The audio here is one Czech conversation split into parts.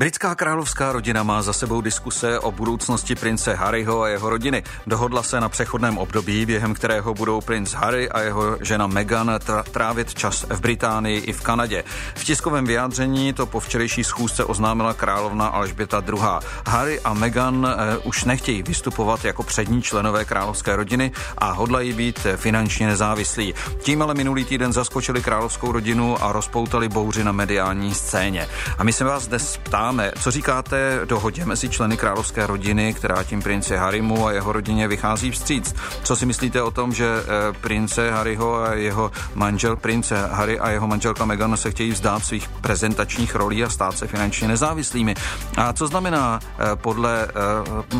Britská královská rodina má za sebou diskuse o budoucnosti prince Harryho a jeho rodiny. Dohodla se na přechodném období, během kterého budou princ Harry a jeho žena Meghan trávit čas v Británii i v Kanadě. V tiskovém vyjádření to po včerejší schůzce oznámila královna Alžběta II. Harry a Meghan eh, už nechtějí vystupovat jako přední členové královské rodiny a hodlají být finančně nezávislí. Tím ale minulý týden zaskočili královskou rodinu a rozpoutali bouři na mediální scéně. A my se vás dnes ptáme, máme. Co říkáte dohodě mezi členy královské rodiny, která tím prince Harrymu a jeho rodině vychází vstříc? Co si myslíte o tom, že eh, prince Harryho a jeho manžel, prince Harry a jeho manželka Meghan se chtějí vzdát svých prezentačních rolí a stát se finančně nezávislými? A co znamená eh, podle eh,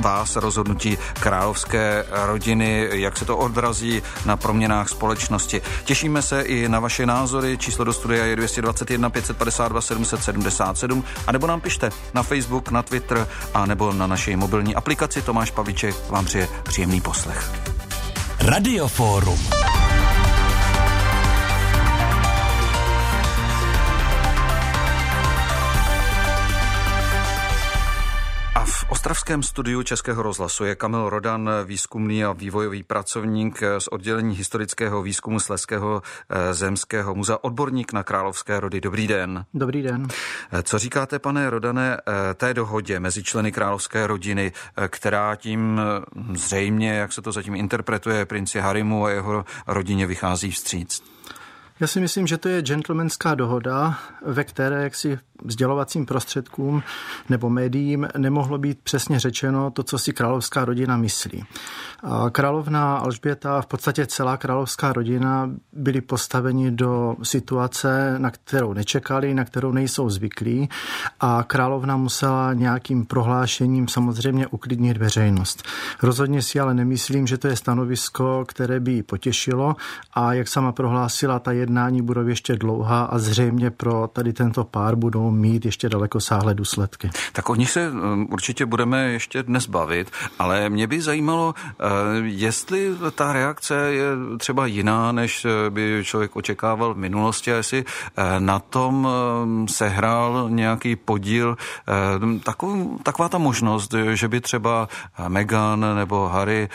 vás rozhodnutí královské rodiny, jak se to odrazí na proměnách společnosti? Těšíme se i na vaše názory. Číslo do studia je 221 552 777 a nebo nám pište pište na Facebook, na Twitter a nebo na naší mobilní aplikaci. Tomáš Paviček vám přeje příjemný poslech. Radioforum. Ostravském studiu Českého rozhlasu je Kamil Rodan, výzkumný a vývojový pracovník z oddělení historického výzkumu Sleského eh, zemského muzea, odborník na královské rody. Dobrý den. Dobrý den. Eh, co říkáte, pane Rodane, eh, té dohodě mezi členy královské rodiny, která tím zřejmě, jak se to zatím interpretuje, princi Harimu a jeho rodině vychází vstříc? Já si myslím, že to je gentlemanská dohoda, ve které jaksi vzdělovacím prostředkům nebo médiím nemohlo být přesně řečeno to, co si královská rodina myslí. Královna Alžběta, v podstatě celá královská rodina byli postaveni do situace, na kterou nečekali, na kterou nejsou zvyklí a královna musela nějakým prohlášením samozřejmě uklidnit veřejnost. Rozhodně si ale nemyslím, že to je stanovisko, které by ji potěšilo a jak sama prohlásila, ta jednání budou ještě dlouhá a zřejmě pro tady tento pár budou mít ještě daleko sáhlé důsledky. Tak o nich se um, určitě budeme ještě dnes bavit, ale mě by zajímalo, uh, jestli ta reakce je třeba jiná, než uh, by člověk očekával v minulosti a jestli na tom sehrál nějaký podíl taková ta možnost, že by třeba Meghan nebo Harry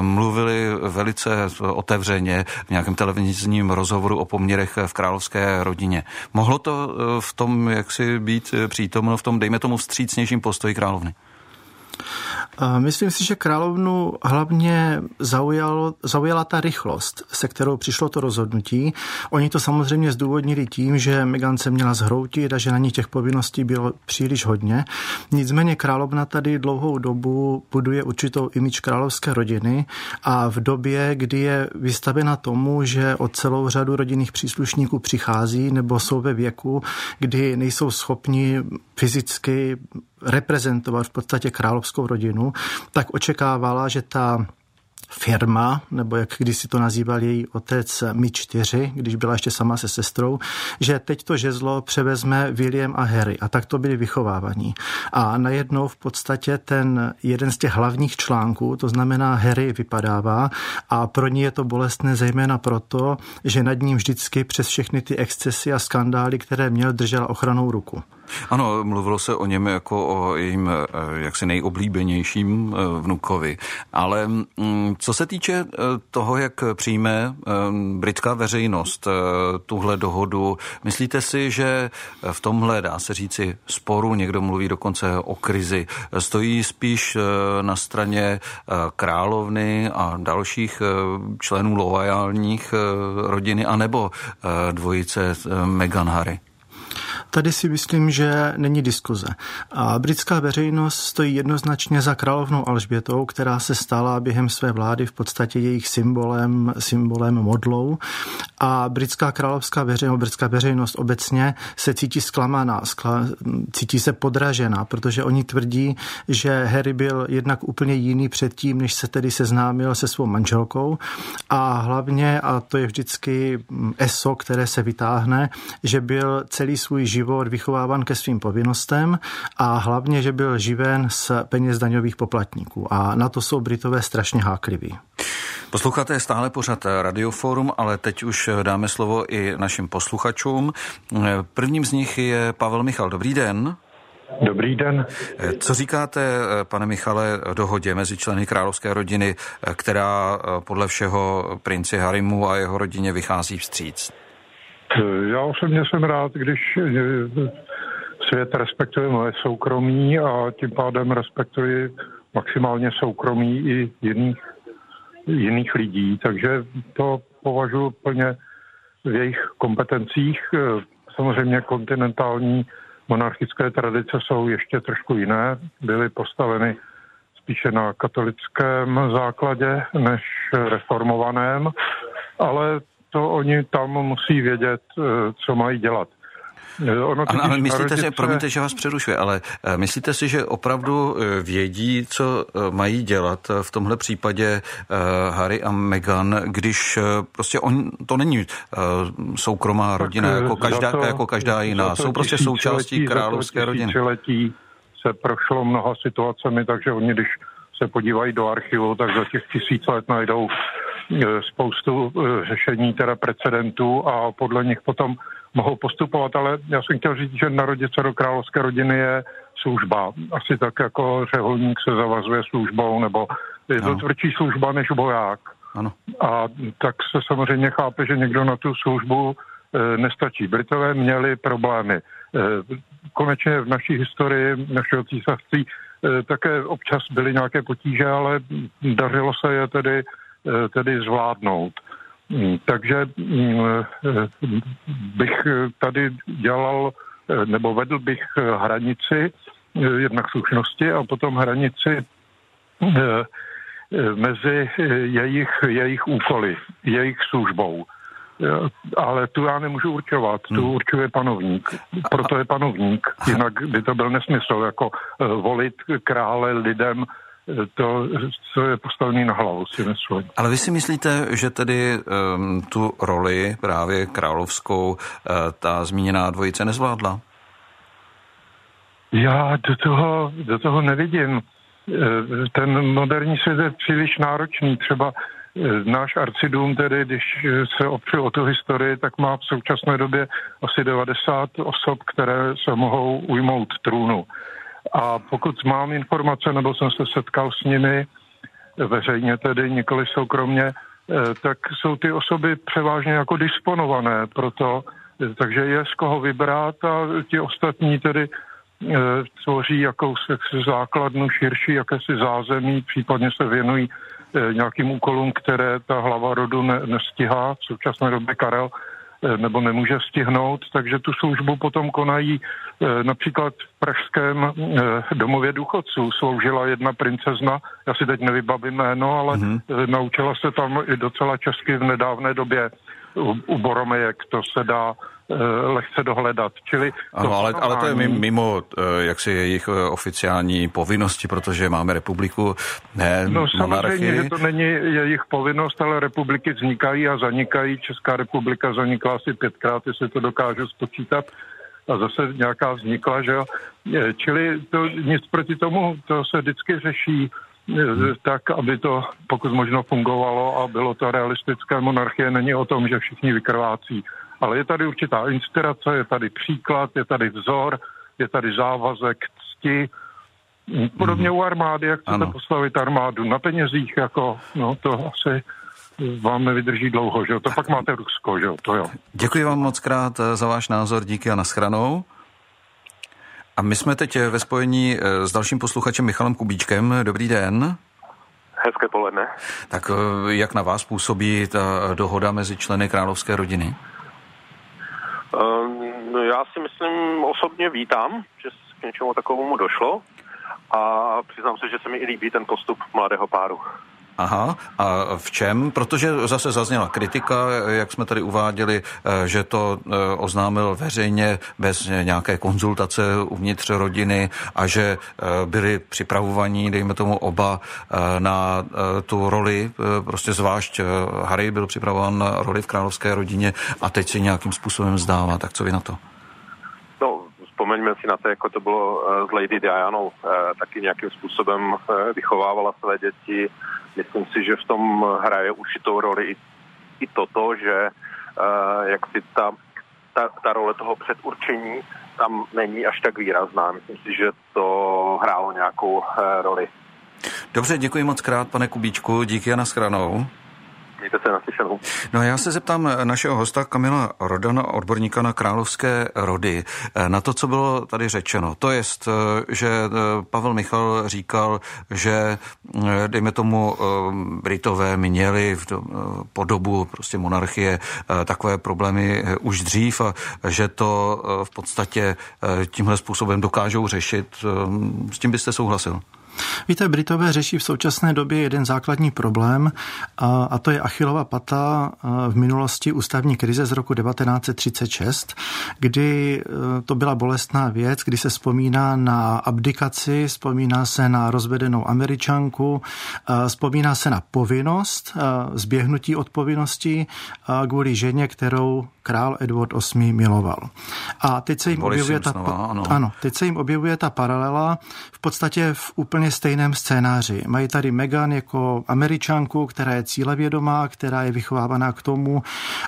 mluvili velice otevřeně v nějakém televizním rozhovoru o poměrech v královské rodině. Mohlo to v tom, jak si být eh, přítomno v tom, dejme tomu, vstřícnějším postoji královny? Myslím si, že královnu hlavně zaujalo, zaujala ta rychlost, se kterou přišlo to rozhodnutí. Oni to samozřejmě zdůvodnili tím, že Megan se měla zhroutit a že na ní těch povinností bylo příliš hodně. Nicméně královna tady dlouhou dobu buduje určitou imič královské rodiny a v době, kdy je vystavena tomu, že o celou řadu rodinných příslušníků přichází nebo jsou ve věku, kdy nejsou schopni fyzicky reprezentovat v podstatě královskou rodinu, tak očekávala, že ta firma, nebo jak kdysi to nazýval její otec Mi 4, když byla ještě sama se sestrou, že teď to žezlo převezme William a Harry a tak to byli vychovávaní. A najednou v podstatě ten jeden z těch hlavních článků, to znamená Harry vypadává a pro ní je to bolestné zejména proto, že nad ním vždycky přes všechny ty excesy a skandály, které měl, držela ochranou ruku. Ano, mluvilo se o něm jako o jejím eh, jaksi nejoblíbenějším eh, vnukovi. Ale mm, co se týče eh, toho, jak přijme britská veřejnost tuhle dohodu, myslíte si, že v tomhle, dá se říci, sporu, někdo mluví dokonce o krizi, stojí spíš na straně královny a dalších členů loajálních rodiny, anebo dvojice Meghan Harry? Tady si myslím, že není diskuze. A britská veřejnost stojí jednoznačně za královnou Alžbětou, která se stala během své vlády v podstatě jejich symbolem, symbolem modlou. A britská královská veřejnost, britská veřejnost obecně se cítí zklamaná, skla, cítí se podražená, protože oni tvrdí, že Harry byl jednak úplně jiný předtím, než se tedy seznámil se svou manželkou. A hlavně, a to je vždycky eso, které se vytáhne, že byl celý svůj život život vychováván ke svým povinnostem a hlavně, že byl živen z peněz daňových poplatníků. A na to jsou Britové strašně hákliví. Posloucháte stále pořád Radioforum, ale teď už dáme slovo i našim posluchačům. Prvním z nich je Pavel Michal. Dobrý den. Dobrý den. Co říkáte, pane Michale, dohodě mezi členy královské rodiny, která podle všeho princi Harimu a jeho rodině vychází vstříc? Já osobně jsem rád, když svět respektuje moje soukromí a tím pádem respektuje maximálně soukromí i jiných, jiných lidí, takže to považuji plně v jejich kompetencích. Samozřejmě kontinentální monarchické tradice jsou ještě trošku jiné, byly postaveny spíše na katolickém základě než reformovaném, ale to oni tam musí vědět, co mají dělat. Ono ano, ale myslíte si, promiňte, že vás přerušuje, ale eh, myslíte si, že opravdu eh, vědí, co eh, mají dělat v tomhle případě Harry a Meghan, když prostě on, to není soukromá rodina tak jako každá, to, jako každá jiná, jsou prostě součástí královské rodiny. se prošlo mnoha situacemi, takže oni, když se podívají do archivu, tak za těch tisíc let najdou spoustu řešení, teda precedentů a podle nich potom mohou postupovat, ale já jsem chtěl říct, že narodit se do královské rodiny je služba. Asi tak jako řeholník se zavazuje službou, nebo je to tvrdší služba než voják. Ano. A tak se samozřejmě chápe, že někdo na tu službu e, nestačí. Britové měli problémy. E, konečně v naší historii našeho císařství e, také občas byly nějaké potíže, ale dařilo se je tedy, e, tedy zvládnout. Mm, takže mm, eh, bych tady dělal, eh, nebo vedl bych hranici eh, jednak slušnosti a potom hranici mezi jejich, jejich úkoly, jejich službou. Ale tu já nemůžu určovat, tu hmm. určuje panovník. Proto je panovník, jinak by to byl nesmysl, jako volit krále lidem to, co je postavený na hlavu, si myslím. Ale vy si myslíte, že tedy um, tu roli právě královskou uh, ta zmíněná dvojice nezvládla? Já do toho, do toho nevidím. Eh, ten moderní svět je příliš náročný. Třeba eh, náš arcidům, tedy když se opřu o tu historii, tak má v současné době asi 90 osob, které se mohou ujmout trůnu. A pokud mám informace, nebo jsem se setkal s nimi veřejně, tedy nikoli soukromně, eh, tak jsou ty osoby převážně jako disponované proto, eh, takže je z koho vybrat a ti ostatní tedy eh, tvoří jakousi základnu širší, jakési zázemí, případně se věnují nějakým úkolům, které ta hlava rodu ne, nestihá. V současné době Karel nebo nemůže stihnout, takže tu službu potom konají eh, například v pražském eh, domově důchodců. Sloužila jedna princezna, já si teď nevybavím jméno, ale mm-hmm. naučila se tam i docela česky v nedávné době u, u Boromejek, to se dá lehce dohledat. Čili ano, ale, ale to je mimo jaksi jejich oficiální povinnosti, protože máme republiku, ne No samozřejmě, že to není jejich povinnost, ale republiky vznikají a zanikají. Česká republika zanikla asi pětkrát, jestli to dokážu spočítat a zase nějaká vznikla, že jo. Čili to nic proti tomu, to se vždycky řeší tak, aby to pokud možno fungovalo a bylo to realistické. Monarchie není o tom, že všichni vykrvácí ale je tady určitá inspirace, je tady příklad, je tady vzor, je tady závazek cti. Podobně mm. u armády, jak chcete ano. postavit armádu na penězích, jako, no to asi vám nevydrží dlouho, že jo? To pak máte Rusko, že jo? To jo. Děkuji vám moc krát za váš názor, díky a naschranou. A my jsme teď ve spojení eh, s dalším posluchačem Michalem Kubíčkem. Dobrý den. Hezké poledne. Tak eh, jak na vás působí ta dohoda mezi členy královské rodiny? No já si myslím, osobně vítám, že k něčemu takovému došlo a přiznám se, že se mi i líbí ten postup mladého páru. Aha, a v čem? Protože zase zazněla kritika, jak jsme tady uváděli, eh, že to eh, oznámil veřejně bez nějaké konzultace uvnitř rodiny a že eh, byli připravovaní, dejme tomu oba, na tu roli, prostě zvlášť Harry byl připravován na roli v královské rodině a teď si nějakým způsobem zdává. Tak co vy na to? Vzpomeňme si na to, jako to bylo s Lady Dianou. Taky nějakým způsobem vychovávala své děti, Myslím si, že v tom hraje určitou roli i, i toto, že jak si ta ta, ta role toho předurčení tam není až tak výrazná. Myslím si, že to hrálo nějakou eh, roli. Dobře, děkuji moc krát, pane Kubíčku, díky a naschranou. Mějte se naslyšenou. No já se zeptám našeho hosta Kamila Rodana, odborníka na královské rody, na to, co bylo tady řečeno. To je, že Pavel Michal říkal, že dejme tomu Britové měli v podobu prostě monarchie takové problémy už dřív a že to v podstatě tímhle způsobem dokážou řešit. S tím byste souhlasil? Víte, Britové řeší v současné době jeden základní problém a, a to je Achilova pata v minulosti ústavní krize z roku 1936, kdy e, to byla bolestná věc, kdy se vzpomíná na abdikaci, vzpomíná se na rozvedenou američanku, vzpomíná se na povinnost, zběhnutí od povinností kvůli ženě, kterou král Edward VIII miloval. A teď se jim objevuje ta, ano. ano, teď se jim objevuje ta paralela v podstatě v úplně stejném scénáři. Mají tady Meghan jako američanku, která je cílevědomá, která je vychovávaná k tomu,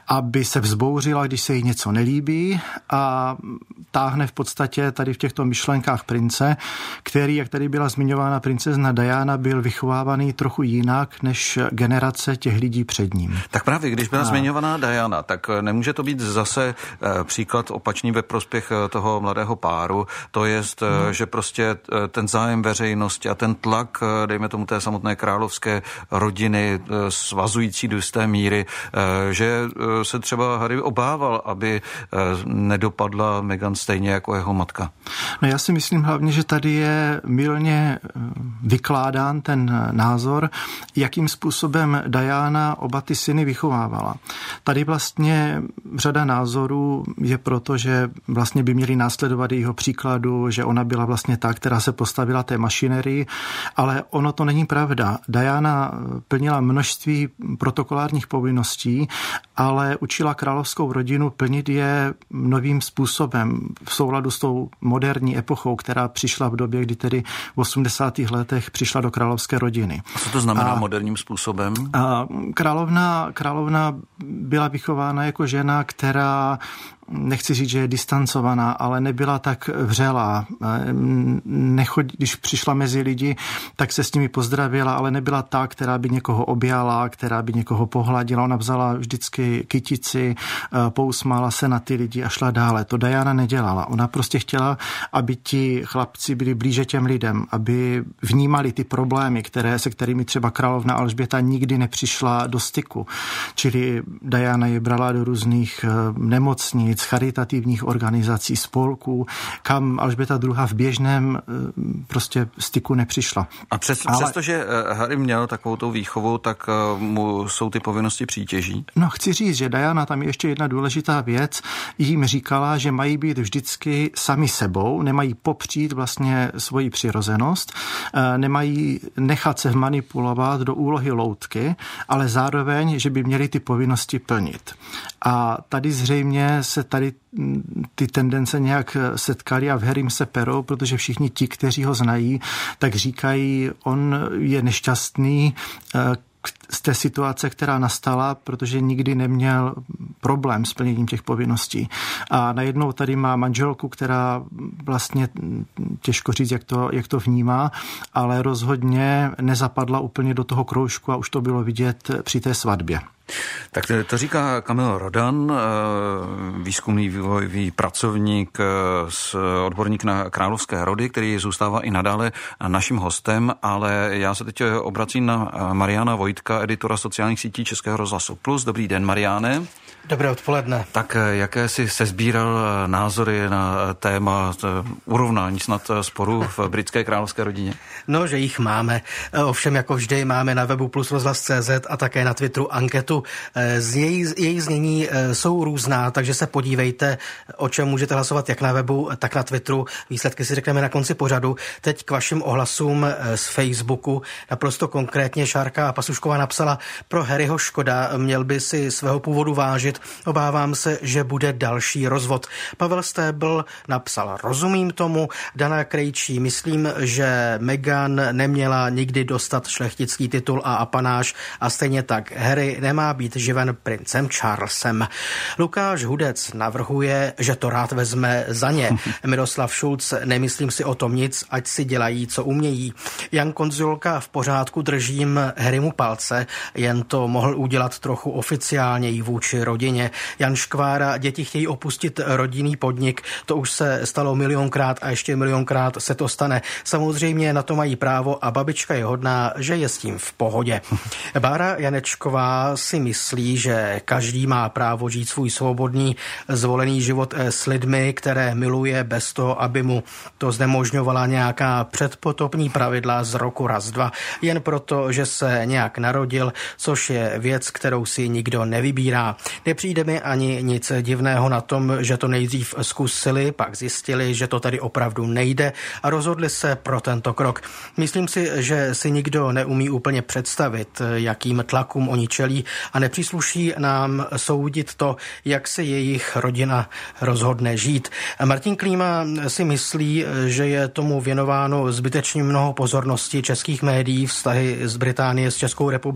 aby se vzbouřila, když se jí něco nelíbí a táhne v podstatě tady v těchto myšlenkách prince, který, jak tady byla zmiňována princezna Diana, byl vychovávaný trochu jinak než generace těch lidí před ním. Tak právě, když byla a... zmiňovaná Diana, tak nemůže to být zase eh, příklad opačný ve prospěch eh, toho mladého páru, to je, hmm. že prostě ten zájem veřejnosti a ten tlak, dejme tomu té samotné královské rodiny, svazující do jisté míry, že se třeba Harry obával, aby nedopadla Meghan stejně jako jeho matka. No já si myslím hlavně, že tady je milně vykládán ten názor, jakým způsobem Diana oba ty syny vychovávala. Tady vlastně řada názorů je proto, že vlastně by měli následovat jeho příkladu, že ona byla vlastně ta, která se postavila té mašinerii, ale ono to není pravda. Diana plnila množství protokolárních povinností, ale učila královskou rodinu plnit je novým způsobem v souladu s tou moderní epochou, která přišla v době, kdy tedy v 80. letech přišla do královské rodiny. A co to znamená a, moderním způsobem? A královna, královna byla vychována jako žena, která nechci říct, že je distancovaná, ale nebyla tak vřelá. Nechod, když přišla mezi lidi, tak se s nimi pozdravila, ale nebyla ta, která by někoho objala, která by někoho pohladila. Ona vzala vždycky kytici, pousmála se na ty lidi a šla dále. To Diana nedělala. Ona prostě chtěla, aby ti chlapci byli blíže těm lidem, aby vnímali ty problémy, které, se kterými třeba královna Alžběta nikdy nepřišla do styku. Čili Diana je brala do různých eh, nemocnic, charitativních organizací, spolků, kam Alžběta II. v běžném eh, prostě styku nepřišla. A přes, Ale... přestože eh, Harry měl takovou tou výchovu, tak eh, mu jsou ty povinnosti přítěží? No chci říct, že Diana, tam je ještě jedna důležitá věc, jim říkala, že mají být vždycky sami sebou, nemají popřít vlastně svoji přirozenost, nemají nechat se manipulovat do úlohy loutky, ale zároveň, že by měli ty povinnosti plnit. A tady zřejmě se tady ty tendence nějak setkaly a v Harrym se perou, protože všichni ti, kteří ho znají, tak říkají, on je nešťastný, eh, z té situace, která nastala, protože nikdy neměl problém s plněním těch povinností. A najednou tady má manželku, která vlastně těžko říct, jak to, jak to vnímá, ale rozhodně nezapadla úplně do toho kroužku a už to bylo vidět při té svatbě. Tak to říká Kamil Rodan, eh, výzkumný vývojový pracovník, eh, odborník na královské rody, který zůstává i nadále naším hostem, ale já se teď obracím na eh, Mariana Vojtka, editora sociálních sítí Českého rozhlasu Plus. Dobrý den, Mariane. Dobré odpoledne. Tak jaké si sezbíral názory na téma urovnání snad sporů v britské královské rodině? No, že jich máme. Ovšem, jako vždy, máme na webu plus rozhlas.cz a také na Twitteru anketu. Z její, její znění eh, jsou různá, takže se podívejte, o čem můžete hlasovat jak na webu, tak na Twitteru. Výsledky si řekneme na konci pořadu. Teď k vašim ohlasům eh, z Facebooku. Naprosto konkrétně Šárka Pasušková napsala, pro Harryho škoda, měl by si svého původu vážit. Obávám se, že bude další rozvod. Pavel Stébl napsal, rozumím tomu. Dana Krejčí, myslím, že Meghan neměla nikdy dostat šlechtický titul a apanáž a stejně tak Harry nemá má být živen princem Charlesem. Lukáš Hudec navrhuje, že to rád vezme za ně. Miroslav Šulc, nemyslím si o tom nic, ať si dělají, co umějí. Jan Konzulka v pořádku držím Herimu palce, jen to mohl udělat trochu oficiálněji vůči rodině. Jan Škvára, děti chtějí opustit rodinný podnik, to už se stalo milionkrát a ještě milionkrát se to stane. Samozřejmě na to mají právo a babička je hodná, že je s tím v pohodě. Bára Janečková si myslí, že každý má právo žít svůj svobodný, zvolený život eh, s lidmi, které miluje bez toho, aby mu to znemožňovala nějaká předpotopní pravidla z roku raz dva, jen proto, že se nějak narodil, což je věc, kterou si nikdo nevybírá. Nepřijde mi ani nic divného na tom, že to nejdřív zkusili, pak zjistili, že to tady opravdu nejde a rozhodli se pro tento krok. Myslím si, že si nikdo neumí úplně představit, jakým tlakům oni čelí a nepřísluší nám soudit to, jak se jejich rodina rozhodne žít. Martin Klíma si myslí, že je tomu věnováno zbytečně mnoho pozornosti českých médií, vztahy z Británie s Českou republikou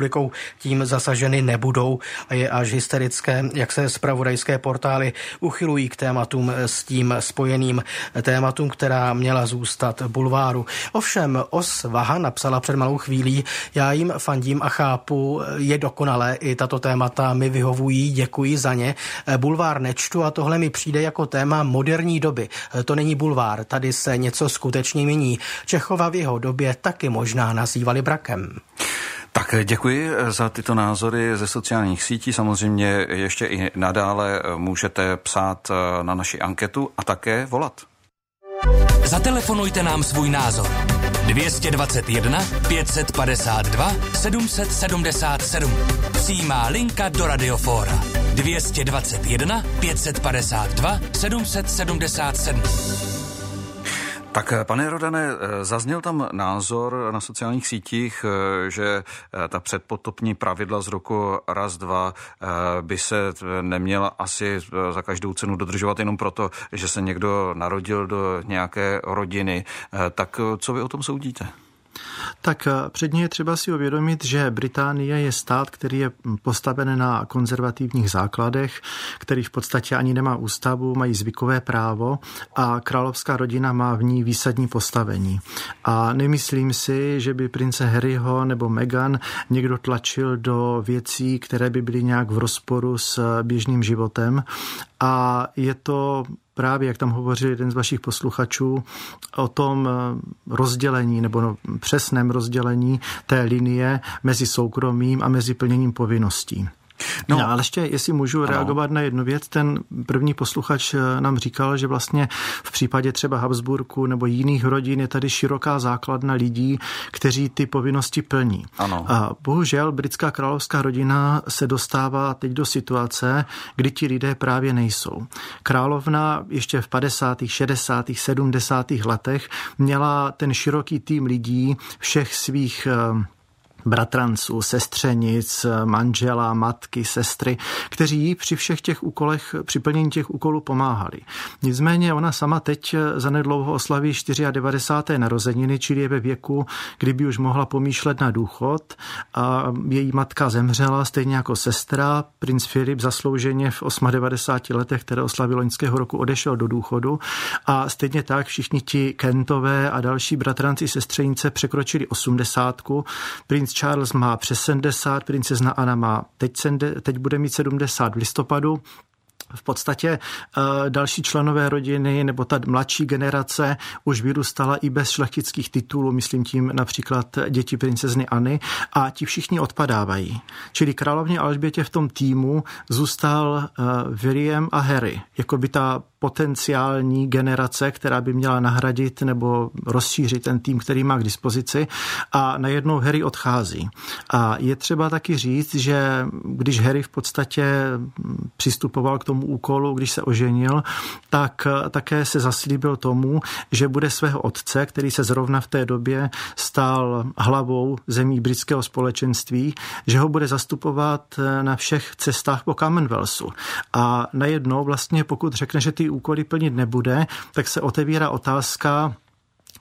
tím zasaženy nebudou a je až hysterické, jak se zpravodajské portály uchylují k tématům s tím spojeným tématům, která měla zůstat bulváru. Ovšem, Os Vaha napsala před malou chvílí, já jim fandím a chápu, je dokonalé, i tato témata mi vyhovují, děkuji za ně. Bulvár nečtu a tohle mi přijde jako téma moderní doby. To není bulvár, tady se něco skutečně mění. Čechova v jeho době taky možná nazývali brakem. Tak děkuji za tyto názory ze sociálních sítí. Samozřejmě ještě i nadále můžete psát na naši anketu a také volat. Zatelefonujte nám svůj názor. 221 552 777. Přijímá linka do Radiofóra. 221 552 777. Tak pane Rodane, zazněl tam názor na sociálních sítích, že ta předpotopní pravidla z roku raz, dva by se neměla asi za každou cenu dodržovat jenom proto, že se někdo narodil do nějaké rodiny. Tak co vy o tom soudíte? Tak eh, předně je třeba si uvědomit, že Británie je stát, který je postaven na konzervativních základech, který v podstatě ani nemá ústavu, mají zvykové právo a královská rodina má v ní výsadní postavení. A nemyslím si, že by prince Harryho nebo Meghan někdo tlačil do věcí, které by byly nějak v rozporu s běžným životem. A je to právě, jak tam hovořil jeden z vašich posluchačů, o tom eh, rozdělení nebo no, přesném rozdělení té linie mezi soukromým a mezi plněním povinností. No, no ale ještě, jestli můžu ano. reagovat na jednu věc, ten první posluchač eh, nám říkal, že vlastně v případě třeba Habsburku nebo jiných rodin je tady široká základna lidí, kteří ty povinnosti plní. Ano. A bohužel britská královská rodina se dostává teď do situace, kdy ti lidé právě nejsou. Královna ještě v 50., 60., 70. letech měla ten široký tým lidí, všech svých eh, bratranců, sestřenic, manžela, matky, sestry, kteří jí při všech těch úkolech, při plnění těch úkolů pomáhali. Nicméně ona sama teď zanedlouho oslaví 94. narozeniny, čili je ve věku, kdyby už mohla pomýšlet na důchod. A její matka zemřela, stejně jako sestra. Princ Filip zaslouženě v 98 letech, které oslavil loňského roku, odešel do důchodu. A stejně tak všichni ti Kentové a další bratranci sestřenice překročili 80. Princ Charles má přes 70, princezna Anna má teď, teď bude mít 70 v listopadu, v podstatě eh, další členové rodiny nebo ta mladší generace už vyrůstala i bez šlechtických titulů, myslím tím například děti princezny Anny a ti všichni odpadávají. Čili královně Alžbětě v tom týmu zůstal eh, William a Harry, jako by ta potenciální generace, která by měla nahradit nebo rozšířit ten tým, který má k dispozici a najednou Harry odchází. A je třeba taky říct, že když Harry v podstatě přistupoval k tomu úkolu, když se oženil, tak také se zaslíbil tomu, že bude svého otce, který se zrovna v té době stál hlavou zemí britského společenství, že ho bude zastupovat na všech cestách po Commonwealthu. A najednou vlastně, pokud řekne, že ty úkoly plnit nebude, tak se otevírá otázka,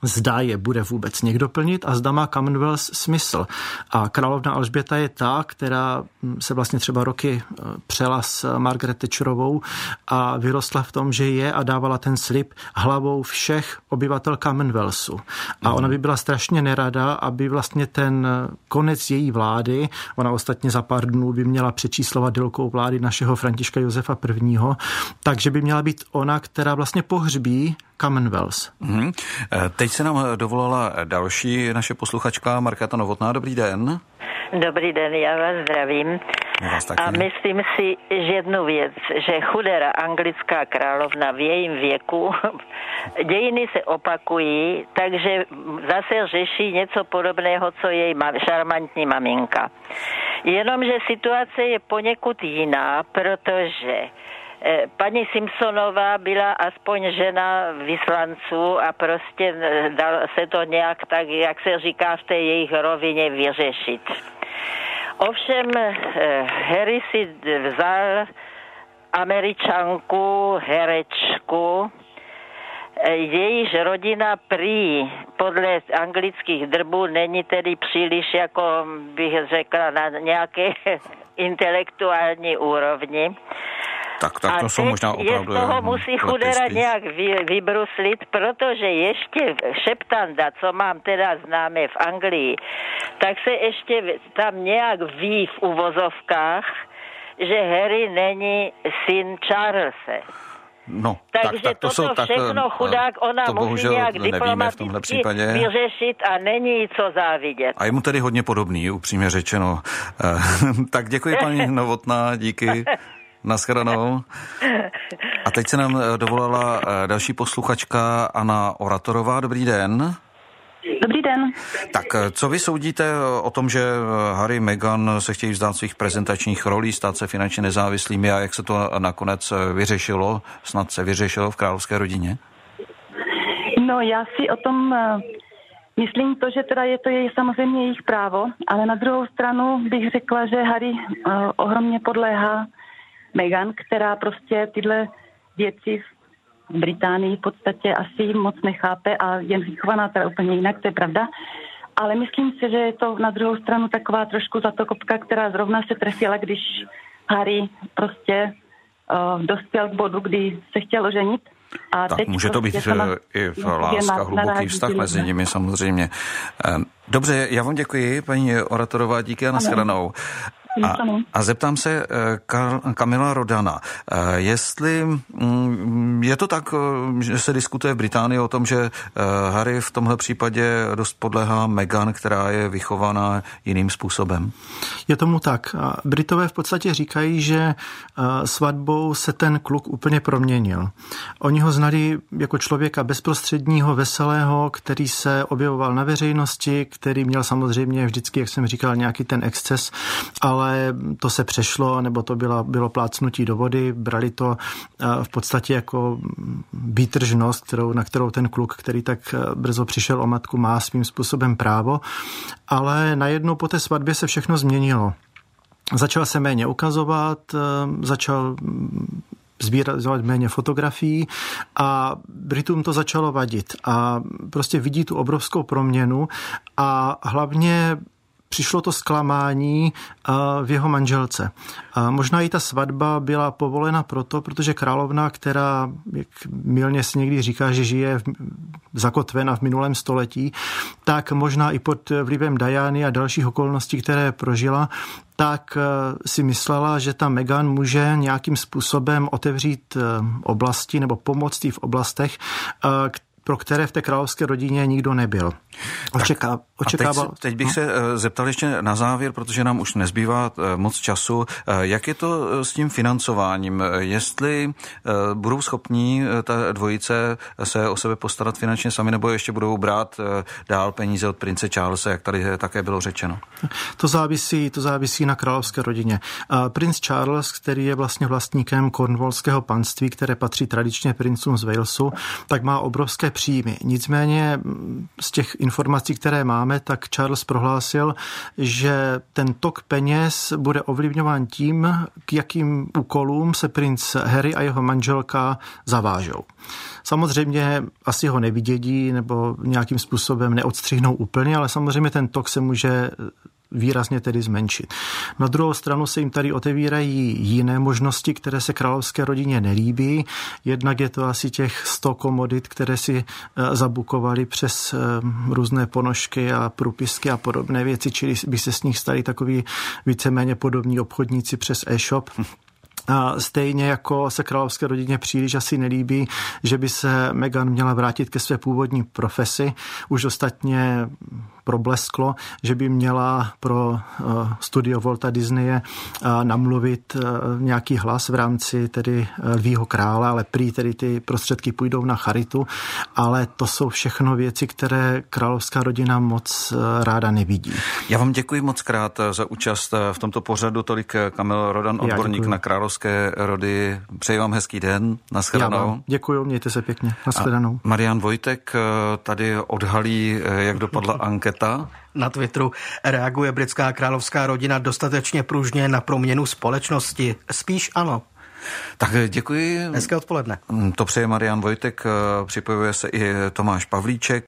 zda je bude vůbec někdo plnit a zda má Commonwealth smysl. A královna Alžběta je ta, která hm, se vlastně třeba roky eh, přela s Margaret Thatcherovou a vyrostla v tom, že je a dávala ten slib hlavou všech obyvatel Commonwealthu. A ona by byla strašně nerada, aby vlastně ten konec její vlády, ona ostatně za pár dnů by měla přečíslovat délkou vlády našeho Františka Josefa I., takže by měla být ona, která vlastně pohřbí Commonwealth. Mm-hmm. Teď se nám dovolala další naše posluchačka Markéta Novotná. Dobrý den. Dobrý den, já vás zdravím. Vás a myslím si že jednu věc, že chudera anglická královna v jejím věku, dějiny se opakují, takže zase řeší něco podobného, co její šarmantní maminka. Jenomže situace je poněkud jiná, protože paní Simpsonová byla aspoň žena vyslanců a prostě eh, dal se to nějak tak, jak se říká v té jejich rovině, vyřešit. Ovšem eh, Harry si vzal američanku, herečku, jejíž rodina prý podle anglických drbů není tedy příliš, jako bych řekla, na nějaké intelektuální úrovni. Tak, tak to a jsou možná opravdu... z toho musí chudera nějak vy, vybruslit, protože ještě šeptanda, co mám teda známe v Anglii, tak se ještě tam nějak ví v uvozovkách, že Harry není syn Charlese. No, Takže tak, tak to jsou, tak, všechno chudák ona to musí nějak diplomaticky vyřešit a není co závidět. A je mu tedy hodně podobný, upřímně řečeno. tak děkuji paní Novotná, díky. Naschledanou. A teď se nám eh, dovolala eh, další posluchačka Anna Oratorová. Dobrý den. Dobrý den. Tak eh, co vy soudíte o tom, že Harry Meghan se chtějí vzdát svých prezentačních rolí, stát se finančně nezávislými a jak se to nakonec vyřešilo, snad se vyřešilo v královské rodině? No já si o tom myslím to, že teda je to její samozřejmě jejich právo, ale na druhou stranu bych řekla, že Harry ohromně podléhá Meghan, která prostě tyhle věci v Británii v podstatě asi moc nechápe a je vychovaná teda úplně jinak, to je pravda. Ale myslím si, že je to na druhou stranu taková trošku zatokopka, která zrovna se trefila, když Harry prostě uh, dospěl k bodu, kdy se chtěl oženit. A tak teď může to prostě být sama, eh, i v láska, hluboký vztah mezi nimi samozřejmě. Ehm, dobře, já vám děkuji, paní Oratorová, díky a nashledanou. A, a zeptám se eh, Kamila Rodana, eh, jestli mm, je to tak, eh, že se diskutuje v Británii o tom, že Harry v tomhle případě dost podlehá Meghan, která je vychovaná jiným způsobem? Je tomu tak. Britové v podstatě říkají, že svatbou se ten kluk úplně proměnil. Oni ho znali jako člověka bezprostředního, veselého, který se objevoval na veřejnosti, který měl samozřejmě vždycky, jak jsem říkal, nějaký ten exces, ale ale to se přešlo, nebo to bylo, bylo plácnutí do vody, brali to eh, v podstatě jako výtržnost, kterou, na kterou ten kluk, který tak eh, brzo přišel o matku, má svým způsobem právo, ale najednou po té svatbě se všechno změnilo. Začal se méně ukazovat, eh, začal sbírat méně fotografií a Britům to začalo vadit. A prostě vidí tu obrovskou proměnu a hlavně přišlo to zklamání v jeho manželce. A možná i ta svatba byla povolena proto, protože královna, která, jak milně si někdy říká, že žije v, zakotvena v minulém století, tak možná i pod vlivem Diany a dalších okolností, které prožila, tak si myslela, že ta Meghan může nějakým způsobem otevřít oblasti nebo pomoct jí v oblastech, pro které v té královské rodině nikdo nebyl. Očeká, očekával... A teď, teď bych hm? se eh, zeptal ještě na závěr, protože nám už nezbývá eh, moc času. Eh, jak je to s tím financováním? Jestli budou schopní ta dvojice se o sebe postarat finančně sami, nebo ještě budou brát dál peníze od prince Charlesa, jak tady také bylo řečeno? To závisí, to závisí na královské rodině. Prince Charles, který je vlastně vlastníkem Cornwallského panství, které patří tradičně princům z Walesu, tak má obrovské příjmy. Nicméně z těch informací, které máme, máme, tak Charles prohlásil, že ten tok peněz bude ovlivňován tím, k jakým úkolům se princ Harry a jeho manželka zavážou. Samozřejmě asi ho nevidědí nebo nějakým způsobem neodstřihnou úplně, ale samozřejmě ten tok se může výrazně tedy zmenšit. Na druhou stranu se jim tady otevírají jiné možnosti, které se královské rodině nelíbí. Jednak je to asi těch 100 komodit, které si eh, zabukovali přes eh, různé ponožky a průpisky a podobné věci, čili by se s nich stali takový víceméně podobní obchodníci přes e-shop. Stejně jako se královské rodině příliš asi nelíbí, že by se Meghan měla vrátit ke své původní profesi. Už ostatně problesklo, že by měla pro eh, studio Volta Disneye eh, namluvit eh, nějaký hlas v rámci tedy Lvího krále, ale prý tedy ty prostředky půjdou na charitu, ale to jsou všechno věci, které královská rodina moc ráda nevidí. Já vám děkuji moc krát za účast v tomto pořadu. Tolik Kamil Rodan, odborník na královské rody. Přeji vám hezký den. Naschledanou. Děkuji, mějte se pěkně. Naschledanou. A Marian Vojtek tady odhalí, jak dopadla anketa Markéta. Na Twitteru reaguje britská královská rodina dostatečně pružně na proměnu společnosti. Spíš ano. Tak děkuji. Hezké odpoledne. To přeje Marian Vojtek, připojuje se i Tomáš Pavlíček.